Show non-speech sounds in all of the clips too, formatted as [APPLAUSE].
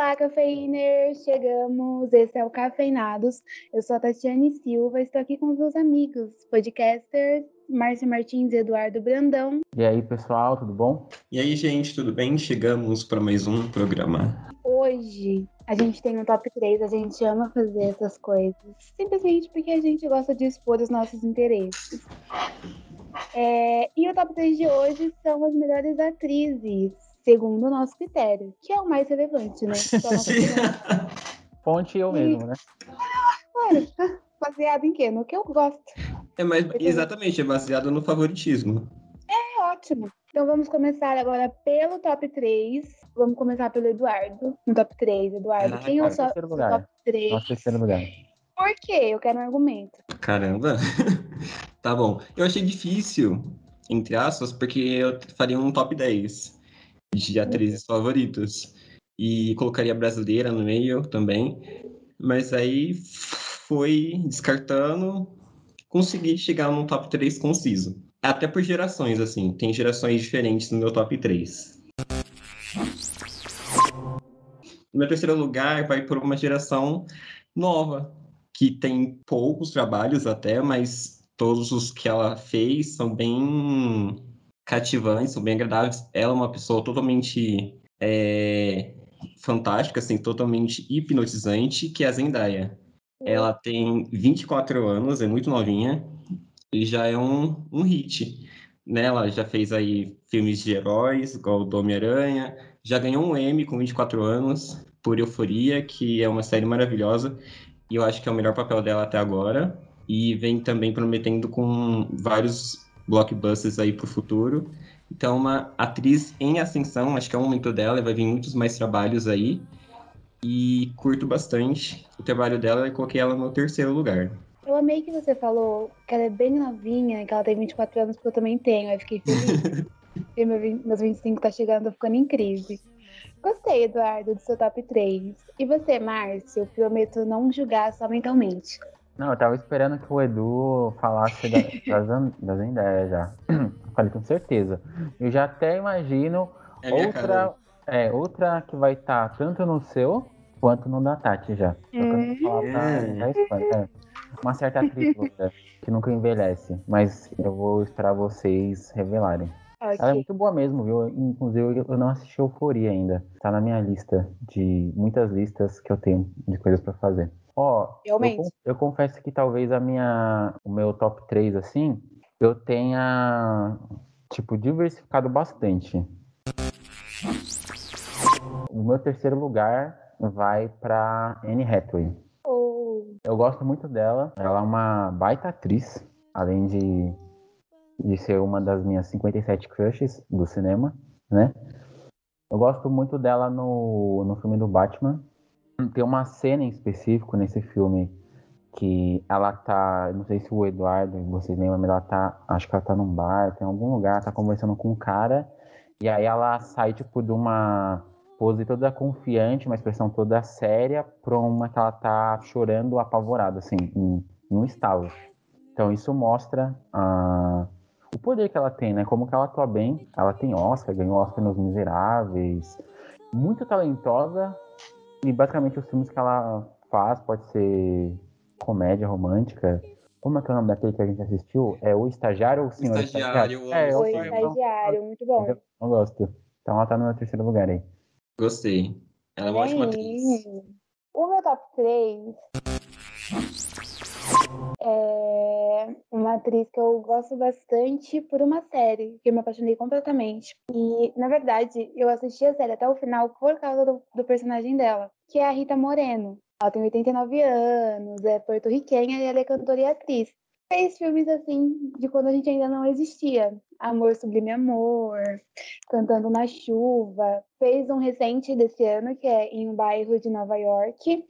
Olá, cafeiners! Chegamos, esse é o Cafeinados. Eu sou a Tatiane Silva, estou aqui com os meus amigos, podcasters Márcio Martins e Eduardo Brandão. E aí, pessoal, tudo bom? E aí, gente, tudo bem? Chegamos para mais um programa. Hoje a gente tem um top 3, a gente ama fazer essas coisas, simplesmente porque a gente gosta de expor os nossos interesses. É, e o top 3 de hoje são as melhores atrizes, segundo o nosso critério, que é o mais relevante, né? Fonte eu mesmo, né? Claro, baseado em quê? No que eu gosto. É mais, exatamente, é baseado no favoritismo. É ótimo. Então vamos começar agora pelo top 3. Vamos começar pelo Eduardo, no top 3. Eduardo, Ah, quem é o seu top 3? Nosso terceiro lugar. Por quê? Eu quero um argumento. Caramba. [LAUGHS] tá bom. Eu achei difícil, entre aspas, porque eu faria um top 10 de atrizes favoritas. E colocaria brasileira no meio também. Mas aí foi descartando, consegui chegar num top 3 conciso. Até por gerações, assim. Tem gerações diferentes no meu top 3. No meu terceiro lugar vai por uma geração nova, que tem poucos trabalhos até, mas todos os que ela fez são bem cativantes, são bem agradáveis. Ela é uma pessoa totalmente é, fantástica, assim, totalmente hipnotizante, que é a Zendaya. Ela tem 24 anos, é muito novinha, e já é um, um hit. Né? Ela já fez aí filmes de heróis, igual o Homem-Aranha, já ganhou um Emmy com 24 anos, por Euforia, que é uma série maravilhosa, e eu acho que é o melhor papel dela até agora. E vem também prometendo com vários blockbusters aí pro futuro. Então, uma atriz em ascensão, acho que é o momento dela, e vai vir muitos mais trabalhos aí. E curto bastante o trabalho dela e coloquei ela no terceiro lugar. Eu amei que você falou que ela é bem novinha, que ela tem 24 anos, porque eu também tenho. Aí fiquei feliz. [LAUGHS] e meu, meus 25 tá chegando, tô ficando em crise. Gostei, Eduardo, do seu top 3. E você, Márcio? Prometo não julgar só mentalmente. Não, eu tava esperando que o Edu falasse da, [LAUGHS] das, das Zendaya já. Eu [CLEARS THROAT] falei com certeza. Eu já até imagino É outra, é, outra que vai estar tanto no seu quanto no da Tati já. Só que eu não vou falar pra, pra spoiler. É. Uma certa atriz que nunca envelhece. Mas eu vou esperar vocês revelarem. Ela é muito boa mesmo, viu? Inclusive, eu não assisti Euforia ainda. Tá na minha lista de muitas listas que eu tenho de coisas pra fazer. Ó, eu, Realmente. con- eu confesso que talvez a minha, o meu top 3, assim, eu tenha, tipo, diversificado bastante. O meu terceiro lugar vai pra Anne Hathaway. Ou Eu gosto muito dela. Ela é uma baita atriz, além de, de ser uma das minhas 57 crushes do cinema, né? Eu gosto muito dela no, no filme do Batman. Tem uma cena em específico nesse filme que ela tá, não sei se o Eduardo, vocês lembram, mas ela tá, acho que ela tá num bar, tem algum lugar, tá conversando com um cara, e aí ela sai, tipo, de uma pose toda confiante, uma expressão toda séria, pra uma que ela tá chorando apavorada, assim, em, em um estalo. Então isso mostra o poder que ela tem, né? Como que ela atua bem. Ela tem Oscar, ganhou Oscar nos Miseráveis. Muito talentosa. E basicamente os filmes que ela faz pode ser comédia romântica. Como é que é o nome daquele que a gente assistiu? É o Estagiário ou o Senhor Estagiário, amo É, o filme. estagiário, muito bom. eu, eu gosto. Então ela tá no meu terceiro lugar aí. Gostei. Ela é uma ótima atriz. O meu top 3 é uma atriz que eu gosto bastante por uma série que eu me apaixonei completamente. E, na verdade, eu assisti a série até o final por causa do, do personagem dela, que é a Rita Moreno. Ela tem 89 anos, é porto-riquenha e ela é cantora e atriz. Fez filmes assim de quando a gente ainda não existia. Amor Sublime Amor, Cantando na Chuva. Fez um recente desse ano, que é em um bairro de Nova York.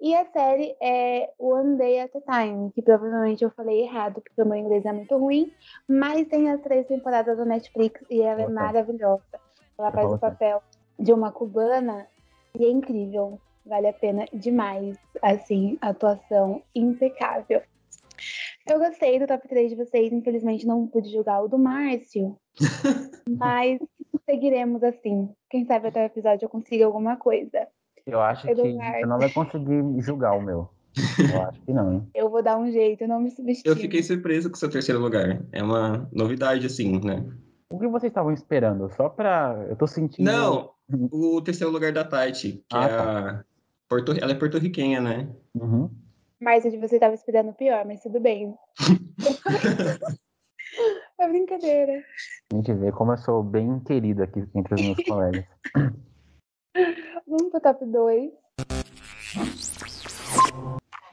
E a série é One Day at a Time, que provavelmente eu falei errado, porque o meu inglês é muito ruim, mas tem as três temporadas da Netflix e ela é maravilhosa. Ela faz o papel de uma cubana e é incrível. Vale a pena demais, assim, atuação impecável. Eu gostei do top 3 de vocês, infelizmente não pude julgar o do Márcio, [LAUGHS] mas seguiremos assim. Quem sabe até o episódio eu consiga alguma coisa. Eu acho que você não vai conseguir julgar o meu. Eu [LAUGHS] acho que não, hein? Eu vou dar um jeito, não me subestime. Eu fiquei surpreso com o seu terceiro lugar. É uma novidade, assim, né? O que vocês estavam esperando? Só pra. Eu tô sentindo. Não, [LAUGHS] o terceiro lugar da Tati, que Ah, é tá. a. Porto... Ela é porto-riquenha, né? Uhum. Mas o de você tava esperando o pior, mas tudo bem. [LAUGHS] é brincadeira. A gente vê como eu sou bem querido aqui entre os meus colegas. Vamos pro top 2.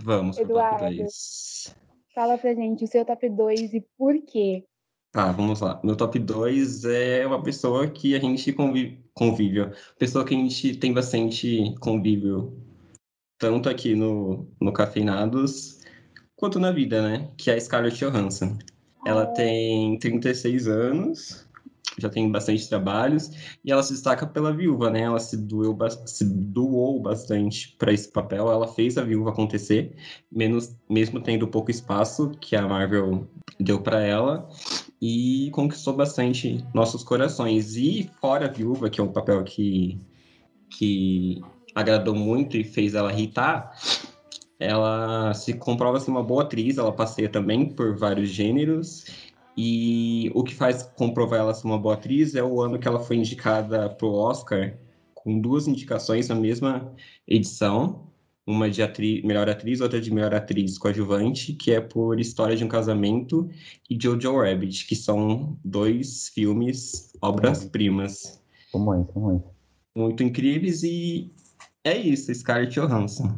Vamos pro Eduardo. top 2. Fala pra gente o seu top 2 e por quê. Tá, vamos lá. Meu top 2 é uma pessoa que a gente convive, convive, pessoa que a gente tem bastante convívio, tanto aqui no, no Cafeinados, quanto na vida, né? Que é a Scarlett Johansson. Ela tem 36 anos, já tem bastante trabalhos, e ela se destaca pela viúva, né? Ela se doeu, se doou bastante para esse papel, ela fez a viúva acontecer, menos, mesmo tendo pouco espaço que a Marvel deu para ela e conquistou bastante nossos corações. E fora a viúva, que é um papel que, que agradou muito e fez ela irritar, ela se comprova ser uma boa atriz, ela passeia também por vários gêneros. E o que faz comprovar ela ser uma boa atriz é o ano que ela foi indicada para o Oscar, com duas indicações na mesma edição. Uma de melhor atriz, outra de melhor atriz coadjuvante, que é por História de um Casamento e Jojo Rabbit, que são dois filmes, obras-primas, como é. muito incríveis. E é isso, Scarlett Johansson.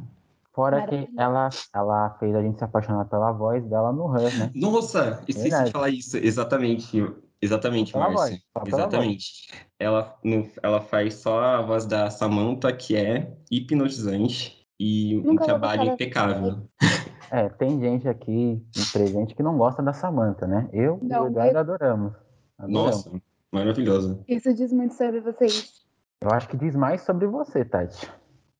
Fora que ela, ela fez a gente se apaixonar pela voz dela no Her, né? Nossa, esqueci Verdade. de falar isso. Exatamente, exatamente, Pela Márcia. voz, só pela Exatamente. Ela, no- ela faz só a voz da Samantha, que é hipnotizante e um Nunca vou trabalho impecável. [LAUGHS] É, tem gente aqui presente que não gosta da Samantha, né? Eu e o Eduardo eu- adoramos. adoramos. Nossa, maravilhoso. Isso diz muito sobre vocês. Eu acho que diz mais sobre você, Tati.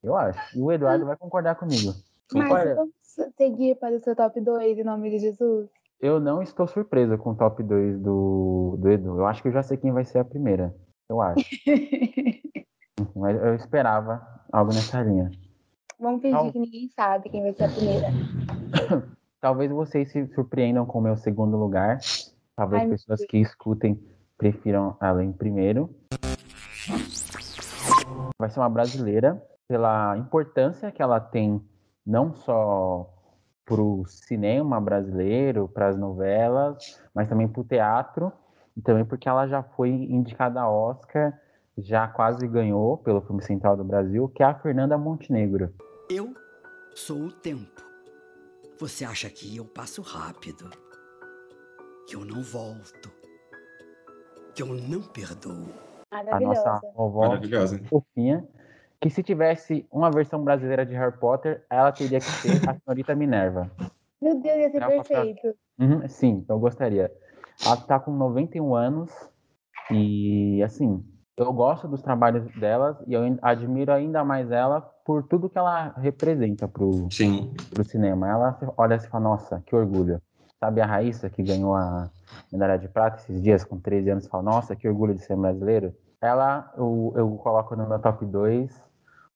Eu acho. E o Eduardo vai concordar comigo. Mas Concorda? vamos seguir para o seu top 2 em nome de Jesus? Eu não estou surpreso com o top 2 do, do Edu. Eu acho que eu já sei quem vai ser a primeira. Eu acho. [LAUGHS] Mas eu esperava algo nessa linha. Vamos fingir Não. que ninguém sabe quem vai ser a primeira. [COUGHS] Talvez vocês se surpreendam com o meu segundo lugar. Talvez Ai, pessoas que escutem prefiram ela em primeiro. Vai ser uma brasileira, pela importância que ela tem, não só para o cinema brasileiro, para as novelas, mas também para o teatro, e também porque ela já foi indicada a Oscar, já quase ganhou pelo filme Central do Brasil, que é a Fernanda Montenegro. Eu sou o tempo. Você acha que eu passo rápido? Que eu não volto? Que eu não perdoo? A nossa vovó Maravilhosa. fofinha, que se tivesse uma versão brasileira de Harry Potter, ela teria que ser a senhorita Minerva. Meu Deus, ia ser É perfeito. Uhum, sim, eu gostaria. Ela tá com 91 anos e, assim, eu gosto dos trabalhos delas e eu admiro ainda mais ela por tudo que ela representa pro, Sim. pro cinema. Ela se- olha e fala, nossa, que orgulho. Sabe a Raíssa, que ganhou a medalha de prata esses dias, com 13 anos, fala, nossa, que orgulho de ser brasileiro? Ela, eu, eu coloco no meu top 2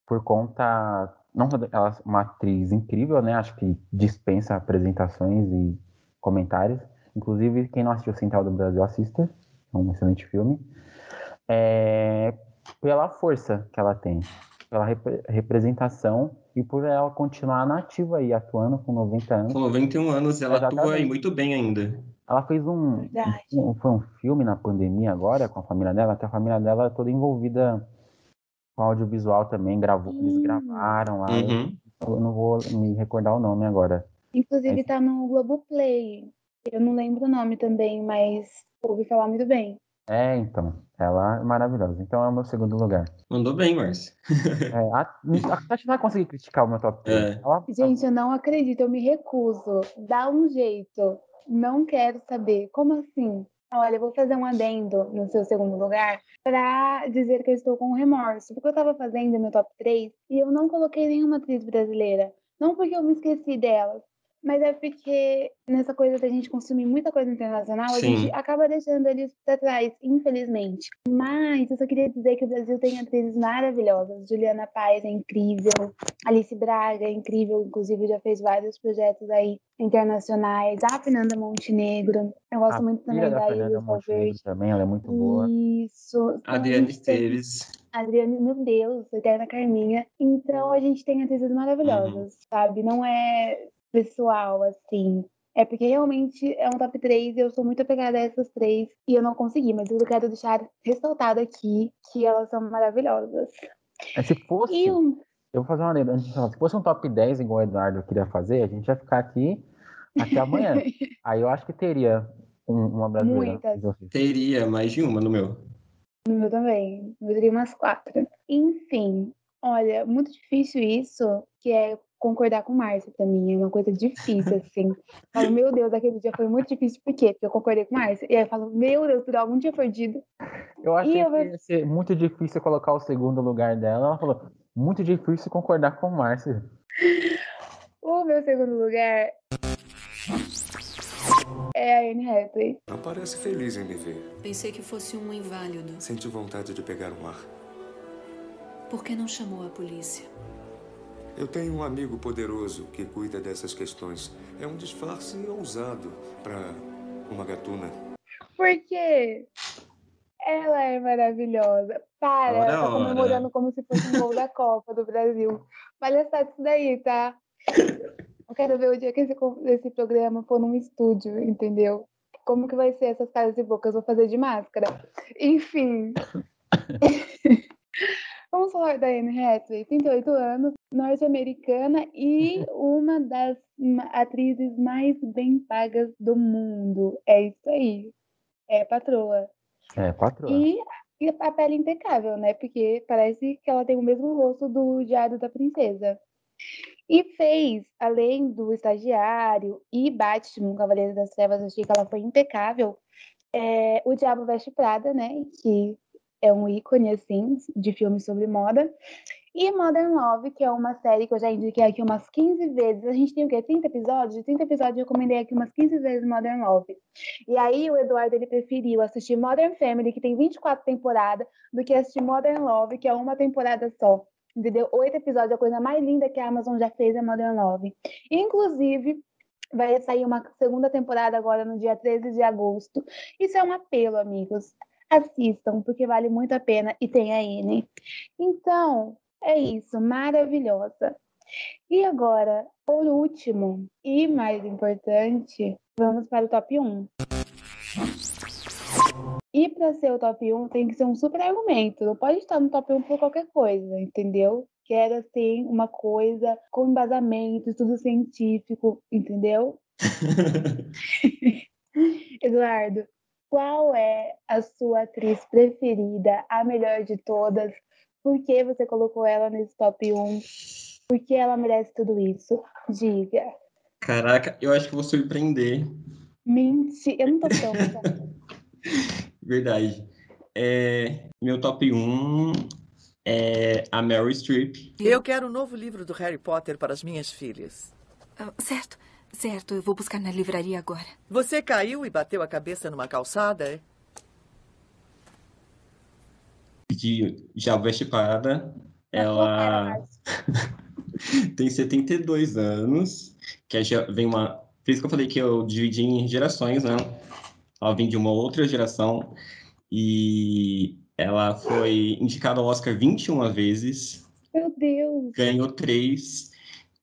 por conta... Não, ela é uma atriz incrível, né? Acho que dispensa apresentações e comentários. Inclusive, quem não assistiu Central do Brasil, assista. É um excelente filme. É, pela força que ela tem, pela repre- representação e por ela continuar nativa e atuando com 90 anos. Com 91 anos, ela atua Exatamente. e muito bem ainda. Ela fez um, um- foi um filme na pandemia agora com a família dela, que a família dela é toda envolvida com audiovisual também, gravou, eles gravaram lá. Uhum. Eu não vou me recordar o nome agora. Inclusive É. tá no Globoplay. Eu não lembro o nome também, mas ouvi falar muito bem. É, então, ela é maravilhosa. Então é o meu segundo lugar. Mandou bem, Márcio. É, a, a Tati vai conseguir criticar o meu top 3. É. Ela, Gente, eu não acredito, eu me recuso. Dá um jeito. Não quero saber. Como assim? Olha, eu vou fazer um adendo no seu segundo lugar pra dizer que eu estou com remorso. Porque eu tava fazendo meu top 3 e eu não coloquei nenhuma atriz brasileira. Não porque eu me esqueci delas, Mas é porque nessa coisa da gente consumir muita coisa internacional, a Sim. gente acaba deixando eles pra trás, infelizmente. Mas eu só queria dizer que o Brasil tem atrizes maravilhosas. Juliana Paz é incrível, Alice Braga é incrível, inclusive já fez vários projetos aí internacionais. A Fernanda Montenegro, eu gosto A muito também da da Fernanda Iris Montenegro Valverde. também, ela é muito boa. Isso. A Adriane Esteves. Adriane, meu Deus, Eterna Carminha. Então a gente tem atrizes maravilhosas, sabe? Não é pessoal, assim. É porque realmente é um top 3 e eu sou muito apegada a essas três e eu não consegui, mas eu quero deixar ressaltado aqui que elas são maravilhosas. Mas se fosse, E um, eu vou fazer uma lembrança. antes de falar, Se fosse um top 10 igual o Eduardo queria fazer, a gente ia ficar aqui até amanhã. [LAUGHS] Aí eu acho que teria um- uma brasileira. Muitas. Teria mais de uma no meu. no meu também, eu diria umas quatro. Enfim, olha, muito difícil isso, que é concordar com pra mim. É uma coisa difícil, [LAUGHS] assim. Eu falo, meu Deus, aquele dia foi muito difícil. Por quê? Porque eu concordei com o Márcio. E aí eu falo, meu Deus, por algum dia perdido. Eu achei eu que ia ser muito difícil colocar o segundo lugar dela. Ela falou, muito difícil concordar com o Márcio. [LAUGHS] O meu segundo lugar é a Anne Hathaway. Não parece feliz em me ver. Pensei que fosse um inválido. Senti vontade de pegar um ar. Por que não chamou a polícia? Eu tenho um amigo poderoso que cuida dessas questões. É um disfarce ousado para uma gatuna. Porque ela é maravilhosa. Para, Ora, tá ora. comemorando como se fosse um gol da Copa do Brasil. Palhaçada isso daí, tá? Eu quero ver o dia que esse, esse programa for num estúdio, entendeu? Como que vai ser essas caras e bocas? Vou fazer de máscara. Enfim. [LAUGHS] Vamos falar da Anne Hathaway, 38 anos, norte-americana e uma das atrizes mais bem pagas do mundo. É isso aí. É patroa. É, patroa. E, e a pele impecável, né? Porque parece que ela tem o mesmo rosto do Diário da Princesa. E fez, além do Estagiário e Batman, Cavaleiro das Trevas, eu achei que ela foi impecável. É, o Diabo Veste Prada, né? Que é um ícone, assim, de filmes sobre moda. E Modern Love, que é uma série que eu já indiquei aqui umas 15 vezes. A gente tem o quê? 30 episódios? De 30 episódios eu recomendei aqui umas 15 vezes Modern Love. E aí o Eduardo ele preferiu assistir Modern Family, que tem 24 temporadas, do que assistir Modern Love, que é uma temporada só. Entendeu? Oito episódios, a coisa mais linda que a Amazon já fez é Modern Love. Inclusive, vai sair uma segunda temporada agora no dia 13 de agosto. Isso é um apelo, amigos. Assistam, porque vale muito a pena e tem a N. Então, é isso, maravilhosa. E agora, por último e mais importante, vamos para o top 1. E para ser o top 1 tem que ser um super argumento. Não pode estar no top 1 por qualquer coisa, entendeu? Quero assim uma coisa com embasamento, estudo científico, entendeu? [LAUGHS] Eduardo, qual é a sua atriz preferida, a melhor de todas? Por que você colocou ela nesse top 1? Por que ela merece tudo isso? Diga. Caraca, eu acho que vou surpreender. Mentira, eu não tô pronta. [LAUGHS] Verdade. É, meu top 1 é a Meryl Streep. Eu quero um novo livro do Harry Potter para as minhas filhas. Ah, certo, certo. Eu vou buscar na livraria agora. Você caiu e bateu a cabeça numa calçada? é? De Diabo Veste Prada. Na sua cara, Ela [LAUGHS] tem 72 anos, que é ge- vem uma... Por isso que eu falei que eu dividi em gerações, né? Ela vem de uma outra geração e ela foi indicada ao Oscar 21 vezes, Meu Deus. ganhou três,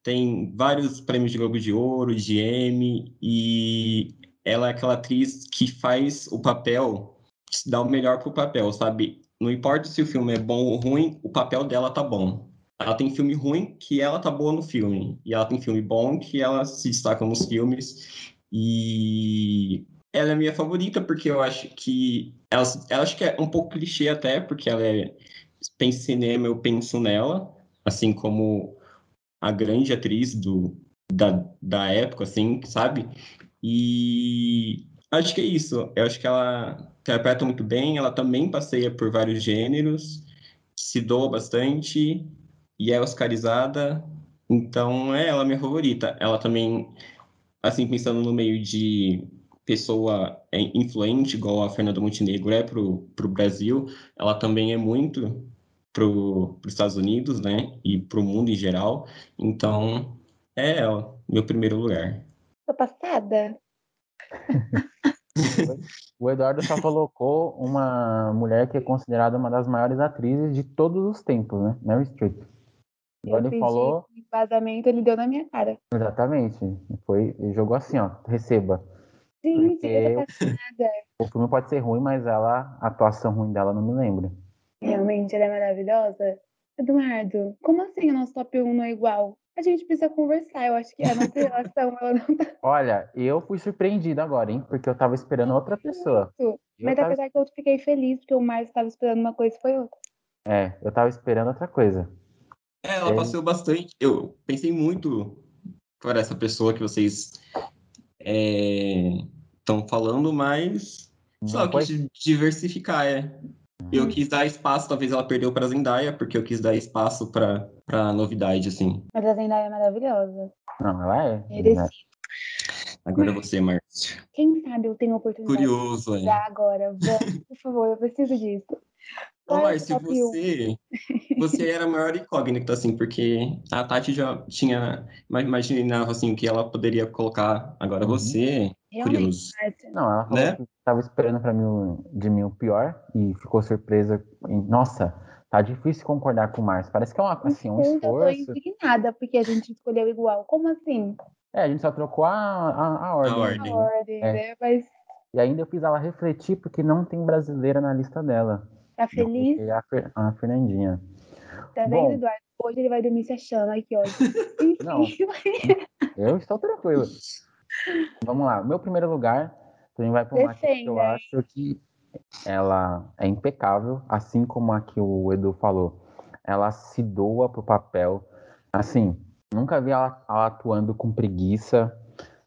tem vários prêmios de Globo de Ouro, de Emmy, e ela é aquela atriz que faz o papel, dá o melhor pro papel, sabe? Não importa se o filme é bom ou ruim, o papel dela tá bom. Ela tem filme ruim que ela tá boa no filme, e ela tem filme bom que ela se destaca nos filmes, e ela é minha favorita porque eu acho que ela, ela acho que é um pouco clichê até, porque ela é pensa em cinema, eu penso nela, assim como a grande atriz do, da, da época, assim, sabe? E acho que é isso. Eu acho que ela interpreta muito bem, ela também passeia por vários gêneros, se doa bastante e é oscarizada. Então, é ela a minha favorita. Ela também assim, pensando no meio de pessoa é, influente, igual a Fernanda Montenegro é pro, pro Brasil, ela também é muito pro, os Estados Unidos, né? E pro mundo em geral. Então, é ela, meu primeiro lugar. Tô passada. O Eduardo só colocou uma mulher que é considerada uma das maiores atrizes de todos os tempos, né? Meryl Streep. Eu ele falou. vazamento, ele deu na minha cara. Exatamente. Foi, ele jogou assim, ó, receba. Gente, Porque. O filme pode ser ruim, mas ela, a atuação ruim dela não me lembro. Realmente, ela é maravilhosa. Eduardo, como assim o nosso top 1 não é igual? A gente precisa conversar. Eu acho que a nossa relação ela não tá [LAUGHS] Olha, eu fui surpreendido agora, hein? Porque eu tava esperando outra pessoa. Eu Mas tava- apesar que eu fiquei feliz, porque o Márcio estava esperando uma coisa e foi outra. É, eu tava esperando outra coisa. É, ela É. passeou bastante. Eu pensei muito por essa pessoa que vocês estão falando, mas só Não foi? quis diversificar, é. Eu quis dar espaço, talvez ela perdeu pra Zendaya, porque eu quis dar espaço pra, pra novidade, assim. Mas a Zendaya é maravilhosa. Não, ela é. Merecido. Agora você, Márcio. Quem sabe eu tenho a oportunidade Curioso, de é. agora. Vamos, por favor, eu preciso disso. Ô, Márcio, você, você era a maior incógnita, assim, porque a Tati já tinha, ima- imaginava, assim, que ela poderia colocar. Agora Uhum. você, Realmente, curioso. Não, ela falou Né? que tava esperando pra mim, o- de mim o pior e ficou surpresa. Nossa, tá difícil concordar com o Márcio. Parece que é uma, assim, um Desculpa, eu tô esforço. indignada porque a gente escolheu igual. Como assim? É, a gente só trocou a, a, a ordem. A ordem. A ordem, É. né? Mas E ainda eu fiz ela refletir porque não tem brasileira na lista dela. tá feliz? a, Fer- a Fernandinha. Tá Bom. vendo, Eduardo? Hoje ele vai dormir se achando. Aqui, ó. [LAUGHS] Enfim, Não. [LAUGHS] Eu estou tranquilo. Vamos lá. Meu primeiro lugar também vai para uma que eu acho que ela é impecável, assim como a que o Edu falou. Ela se doa pro papel. Assim, nunca vi ela, ela atuando com preguiça.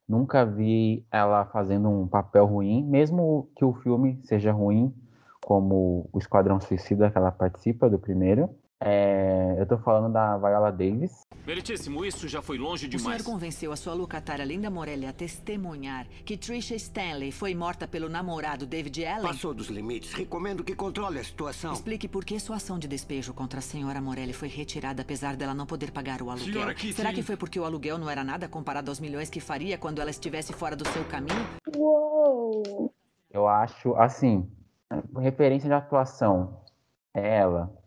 Nunca vi ela fazendo um papel ruim, mesmo que o filme seja ruim, como o Esquadrão Suicida que ela participa do primeiro. É, eu tô falando da Viola Davis. Meritíssimo, isso já foi longe O senhor demais. convenceu a sua locatária Linda Morelli a testemunhar que Trisha Stanley foi morta pelo namorado David Allen? Passou dos limites. Recomendo que controle a situação. Explique por que sua ação de despejo contra a senhora Morelli foi retirada apesar dela não poder pagar o aluguel. Senhora Kitty. Será que foi porque o aluguel não era nada comparado aos milhões que faria quando ela estivesse fora do seu caminho? Uou! Eu acho, assim, referência de atuação é ela.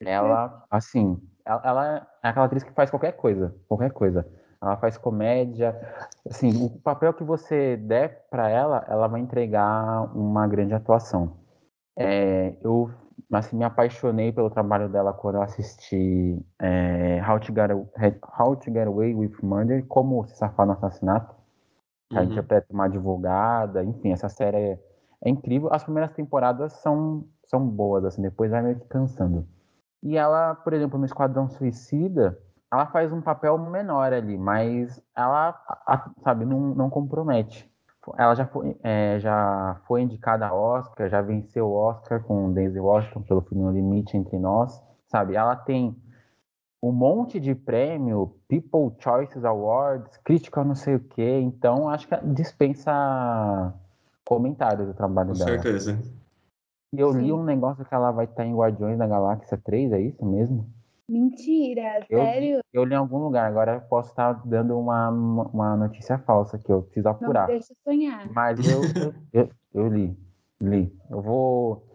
Ela, assim, ela, ela é aquela atriz que faz qualquer coisa, qualquer coisa. Ela faz comédia, assim, o papel que você der pra ela, ela vai entregar uma grande atuação. É, eu, assim, me apaixonei pelo trabalho dela quando eu assisti é, How, to Get, A- How to Get Away with Murder, como se safar no assassinato. Uhum. interpreta uma advogada, enfim, essa série é, é incrível. As primeiras temporadas são, são boas, assim, depois vai meio que cansando. E ela, por exemplo, no Esquadrão Suicida, ela faz um papel menor ali, mas ela, sabe, não, não compromete. Ela já foi, é, já foi indicada a Oscar, já venceu o Oscar com Daisy Washington pelo filme No Limite Entre Nós, sabe? Ela tem um monte de prêmio, People Choices Awards, crítica não sei o quê, então acho que dispensa comentários do trabalho Com dela. certeza. E eu li Sim. um negócio que ela vai estar em Guardiões da Galáxia 3, é isso mesmo? Mentira, Eu, sério? eu li em algum lugar, agora eu posso estar dando uma, uma notícia falsa que eu preciso Não apurar. deixa sonhar. Mas eu, eu, eu, eu li, li. Eu vou,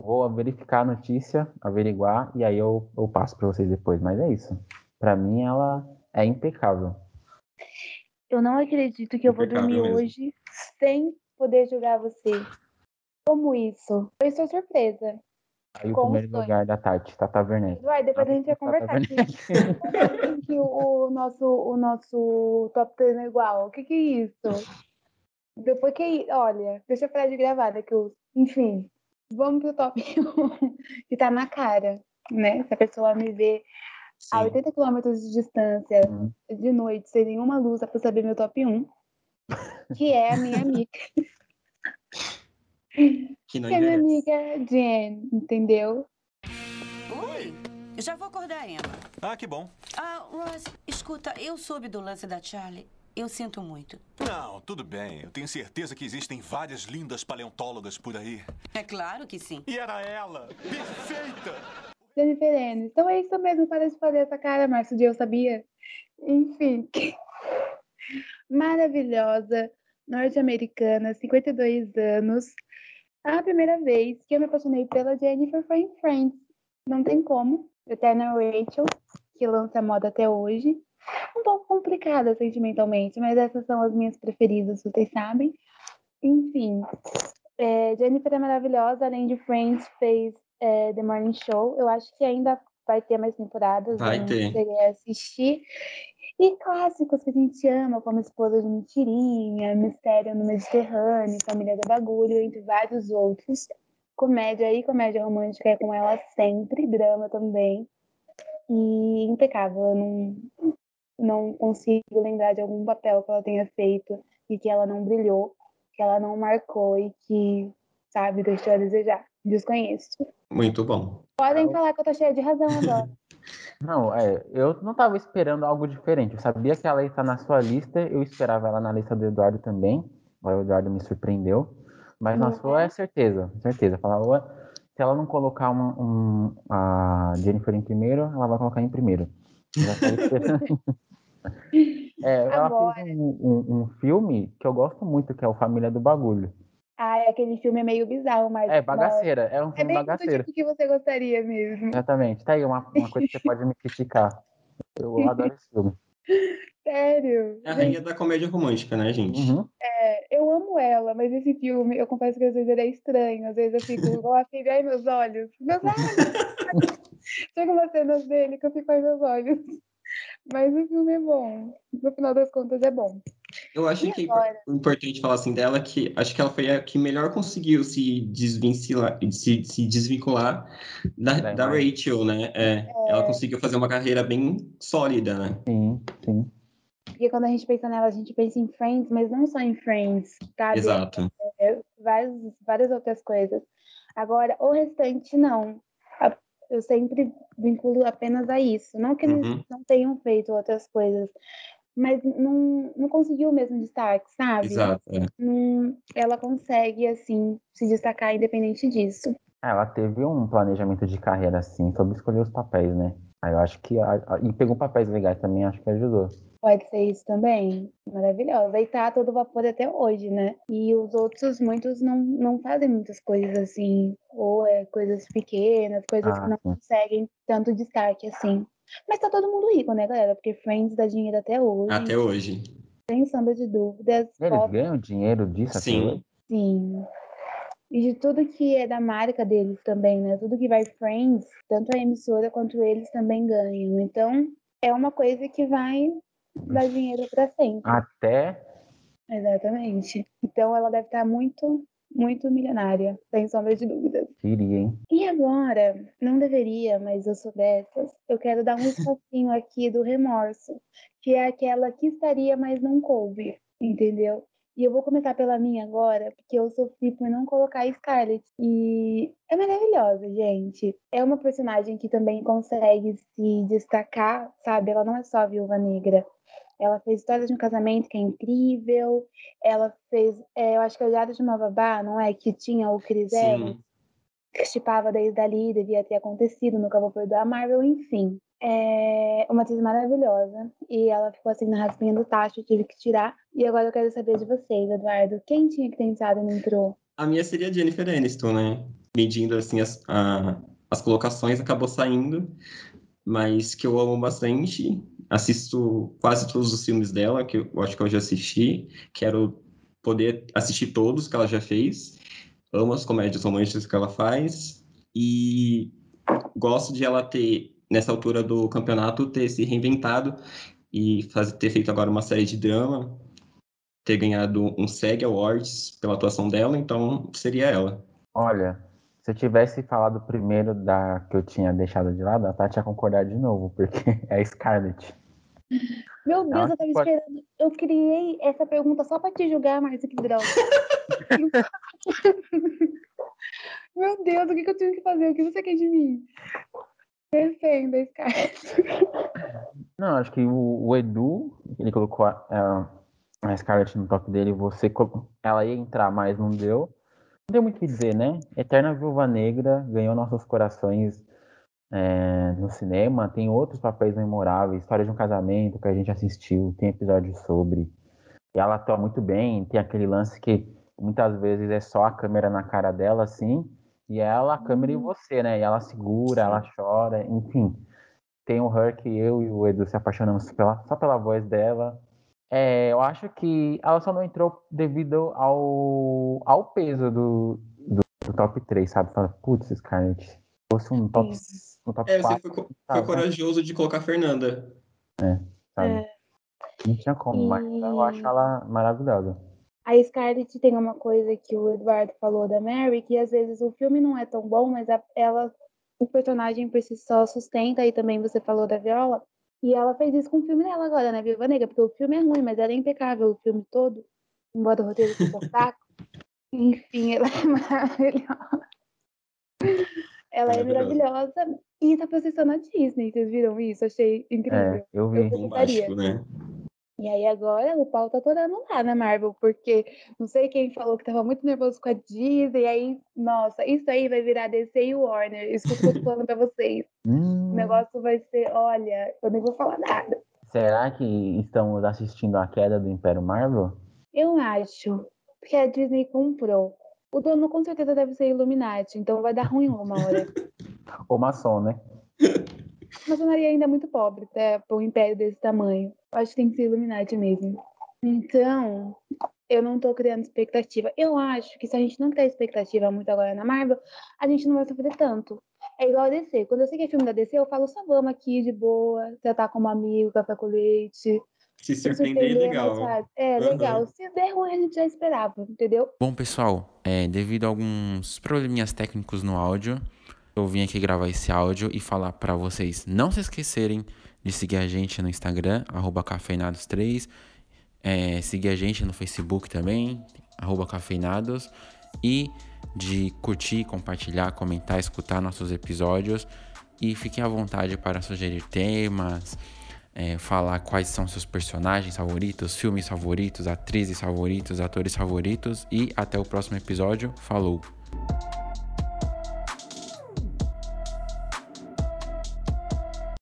vou verificar a notícia, averiguar, e aí eu, eu passo para vocês depois. Mas é isso. Pra mim, ela é impecável. Eu não acredito que eu vou Impecável dormir mesmo. hoje sem poder jogar você. Como isso? Foi sua surpresa. Aí o primeiro lugar da Tati, Tata Werneck. Eduardo, depois a gente vai Tata conversar. assim que [LAUGHS] o, o nosso, o nosso top 3 é igual? O que que é isso? Depois que. Olha, deixa eu parar de gravar daqui. os- Enfim, vamos pro top 1, [LAUGHS] que tá na cara, né? Se a pessoa me vê a Sim. 80 quilômetros de distância, Hum. de noite, sem nenhuma luz, dá pra saber meu top 1, que é a minha amiga. [LAUGHS] Que não que é minha amiga Jen, entendeu? Oi, já vou acordar, Emma. Ah, que bom. Ah, Ross, escuta, eu soube do lance da Charlie. Eu sinto muito. Não, tudo bem. Eu tenho certeza que existem várias lindas paleontólogas por aí. É claro que sim. E era ela! Perfeita! Jennifer Aniston. Então é isso mesmo, para de fazer essa cara, Márcio de eu sabia. Enfim. [LAUGHS] Maravilhosa, norte-americana, 52 anos. A primeira vez que eu me apaixonei pela Jennifer foi em Friends. Não tem como. Eterna Rachel, que lança moda até hoje um pouco complicada sentimentalmente, mas essas são as minhas preferidas, vocês sabem. Enfim, é, Jennifer é maravilhosa, além de Friends, fez é, The Morning Show. Eu acho que ainda vai ter mais temporadas. Vai ter. Cheguei assistir. E clássicos que a gente ama, como Esposa de Mentirinha, Mistério no Mediterrâneo, Família do Bagulho, entre vários outros. Comédia e comédia romântica é com ela sempre, drama também. E impecável. Eu não, não consigo lembrar de algum papel que ela tenha feito e que ela não brilhou, que ela não marcou e que, sabe, deixou a desejar. Desconheço. Muito bom. Podem falar que eu tô cheia de razão agora. [LAUGHS] Não, é, eu não tava esperando algo diferente. Eu sabia que ela ia estar na sua lista, eu esperava ela na lista do Eduardo também. Agora o Eduardo me surpreendeu. Mas na sua é certeza, certeza. Falava, se ela não colocar um, um, a Jennifer em primeiro, ela vai colocar em primeiro. Tá. [LAUGHS] É, ela Agora. fez um, um- um filme que eu gosto muito, que é o Família do Bagulho. Ah, é aquele filme é meio bizarro, mas. É, bagaceira, é um É filme bem do bagaceiro. tipo que você gostaria mesmo. Exatamente. Tá aí uma, uma coisa que você pode me criticar. Eu adoro esse filme. [LAUGHS] Sério. É a rainha da comédia romântica, né, gente? Uhum. É, eu amo ela, mas esse filme, eu confesso que às vezes ele é estranho. Às vezes eu fico igual a Phoebe, ai meus olhos. Meus olhos! [LAUGHS] Chega umas cenas dele que eu fico, ai meus olhos. Mas o filme é bom. No final das contas, é bom. Eu acho E que é agora? impor- importante falar assim dela que acho que ela foi a que melhor conseguiu se desvincular, se, se desvincular da, Da da. Rachel, né? É, Ela conseguiu fazer uma carreira bem sólida, né? Sim, sim. Porque quando a gente pensa nela, a gente pensa em Friends, mas não só em Friends, sabe? Exato. É, várias, várias outras coisas. Agora, o restante, não. Eu sempre vinculo apenas a isso. Não que eles Uhum. não tenham feito outras coisas, mas não, não conseguiu o mesmo destaque, sabe? Exato. é. Não, ela consegue, assim, se destacar independente disso. Ela teve um planejamento de carreira assim, sobre escolher os papéis, né? Aí eu acho que. a- a- e pegou papéis legais também, acho que ajudou. Pode ser isso também. Maravilhosa. E tá todo vapor até hoje, né? E os outros, muitos não, não fazem muitas coisas assim. Ou é coisas pequenas, coisas que Ah, não sim. conseguem tanto destaque assim. Mas tá todo mundo rico, né, galera? Porque Friends dá dinheiro até hoje. Até hoje. Sem sombra de dúvidas. Eles Pop, ganham dinheiro disso Sim. hoje? sim. E de tudo que é da marca deles também, né? Tudo que vai Friends, tanto a emissora quanto eles também ganham. Então, é uma coisa que vai dar dinheiro pra sempre. Até. Exatamente. Então ela deve estar muito, muito milionária, sem sombra de dúvidas. Queria, hein? Agora, não deveria, mas eu sou dessas, eu quero dar um [LAUGHS] espacinho aqui do remorso, que é aquela que estaria, mas não coube, entendeu? E eu vou começar pela minha agora, porque eu sofri por não colocar a Scarlett. E é maravilhosa, gente. É uma personagem que também consegue se destacar, sabe? Ela não é só a viúva negra. Ela fez História de um Casamento, que é incrível. Ela fez, é, eu acho que é o Diário de uma Babá, não é? Que tinha o Chris Evans, chipava desde ali, devia ter acontecido, nunca vou perdoar a Marvel, enfim. É uma atriz maravilhosa. E ela ficou assim na raspinha do tacho, eu tive que tirar. E agora eu quero saber de vocês, Eduardo. Quem tinha que ter entrado e não entrou? A minha seria a Jennifer Aniston, né? Medindo assim as, a- as colocações, acabou saindo, mas que eu amo bastante. Assisto quase todos os filmes dela, que eu acho que eu já assisti. Quero poder assistir todos que ela já fez. Amo as comédias românticas que ela faz. E gosto de ela ter, nessa altura do campeonato, ter se reinventado e fazer, ter feito agora uma série de drama ter ganhado um SEG Awards pela atuação dela, então seria ela. Olha, se eu tivesse falado primeiro da que eu tinha deixado de lado, a Tati ia concordar de novo, porque [LAUGHS] é Scarlett. Meu Deus, Ela eu tava pode- esperando. Eu criei essa pergunta só pra te julgar, Márcia, que droga. [LAUGHS] Meu Deus, o que, que eu tive que fazer? O que você quer de mim? Defenda, Scarlett. Não, acho que o, o Edu, ele colocou a, a- a Scarlett no toque dele, você ela ia entrar, mas não deu. Não tem muito o que dizer, né? Eterna Viúva Negra ganhou nossos corações é, no cinema. Tem outros papéis memoráveis, História de um Casamento que a gente assistiu, tem episódios sobre. E ela atua muito bem, tem aquele lance que muitas vezes é só a câmera na cara dela, assim, e ela, a câmera e uhum. você, né? E ela segura, ela chora, enfim. Tem o Her que eu e o Edu se apaixonamos pela, só pela voz dela. É, eu acho que ela só não entrou devido ao, ao peso do, do, do top 3, sabe? Fala, putz, Scarlett, se fosse um top, um top é, 4. Você foi, foi corajoso de colocar a Fernanda. É, sabe? É. Não tinha como, e... mas eu acho ela maravilhosa. A Scarlett tem uma coisa que o Eduardo falou da Mary, que às vezes o filme não é tão bom, mas a, ela, o personagem por si só sustenta, e também você falou da Viola, e ela fez isso com o filme dela agora, né, Viúva Negra, porque o filme é ruim, mas ela é impecável o filme todo, embora o roteiro seja saco. [LAUGHS] Enfim, ela é [LAUGHS] maravilhosa. Ela é maravilhosa e tá processando a Disney. Vocês viram isso? Achei incrível. É, eu vi. Eu Mágico, né? E aí agora o pau tá torando lá na Marvel, porque não sei quem falou que tava muito nervoso com a Disney, e aí, nossa, isso aí vai virar DC e Warner. Escuta o que eu tô [LAUGHS] falando pra vocês. Hum. O negócio vai ser, olha, eu nem vou falar nada. Será que estamos assistindo a queda do Império Marvel? Eu acho, porque a Disney comprou. O dono com certeza deve ser Illuminati, então vai dar ruim uma hora. [LAUGHS] Ou maçom, né? A maçonaria ainda é muito pobre, até para um império desse tamanho. Eu acho que tem que ser Illuminati mesmo. Então, eu não tô criando expectativa. Eu acho que se a gente não ter expectativa muito agora na Marvel, a gente não vai sofrer tanto. É igual a DC. Quando eu sei que é filme da DC, eu falo, só vamos aqui de boa, tratar como amigo, café com leite. Se surpreender, legal. É, uhum. legal. Se der ruim, a gente já esperava, entendeu? Bom, pessoal, é, devido a alguns probleminhas técnicos no áudio, eu vim aqui gravar esse áudio e falar para vocês não se esquecerem de seguir a gente no Instagram, cafeinados3, é, seguir a gente no Facebook também, cafeinados, e de curtir, compartilhar, comentar, escutar nossos episódios e fiquem à vontade para sugerir temas, é, falar quais são seus personagens favoritos, filmes favoritos, atrizes favoritos, atores favoritos e até o próximo episódio. Falou!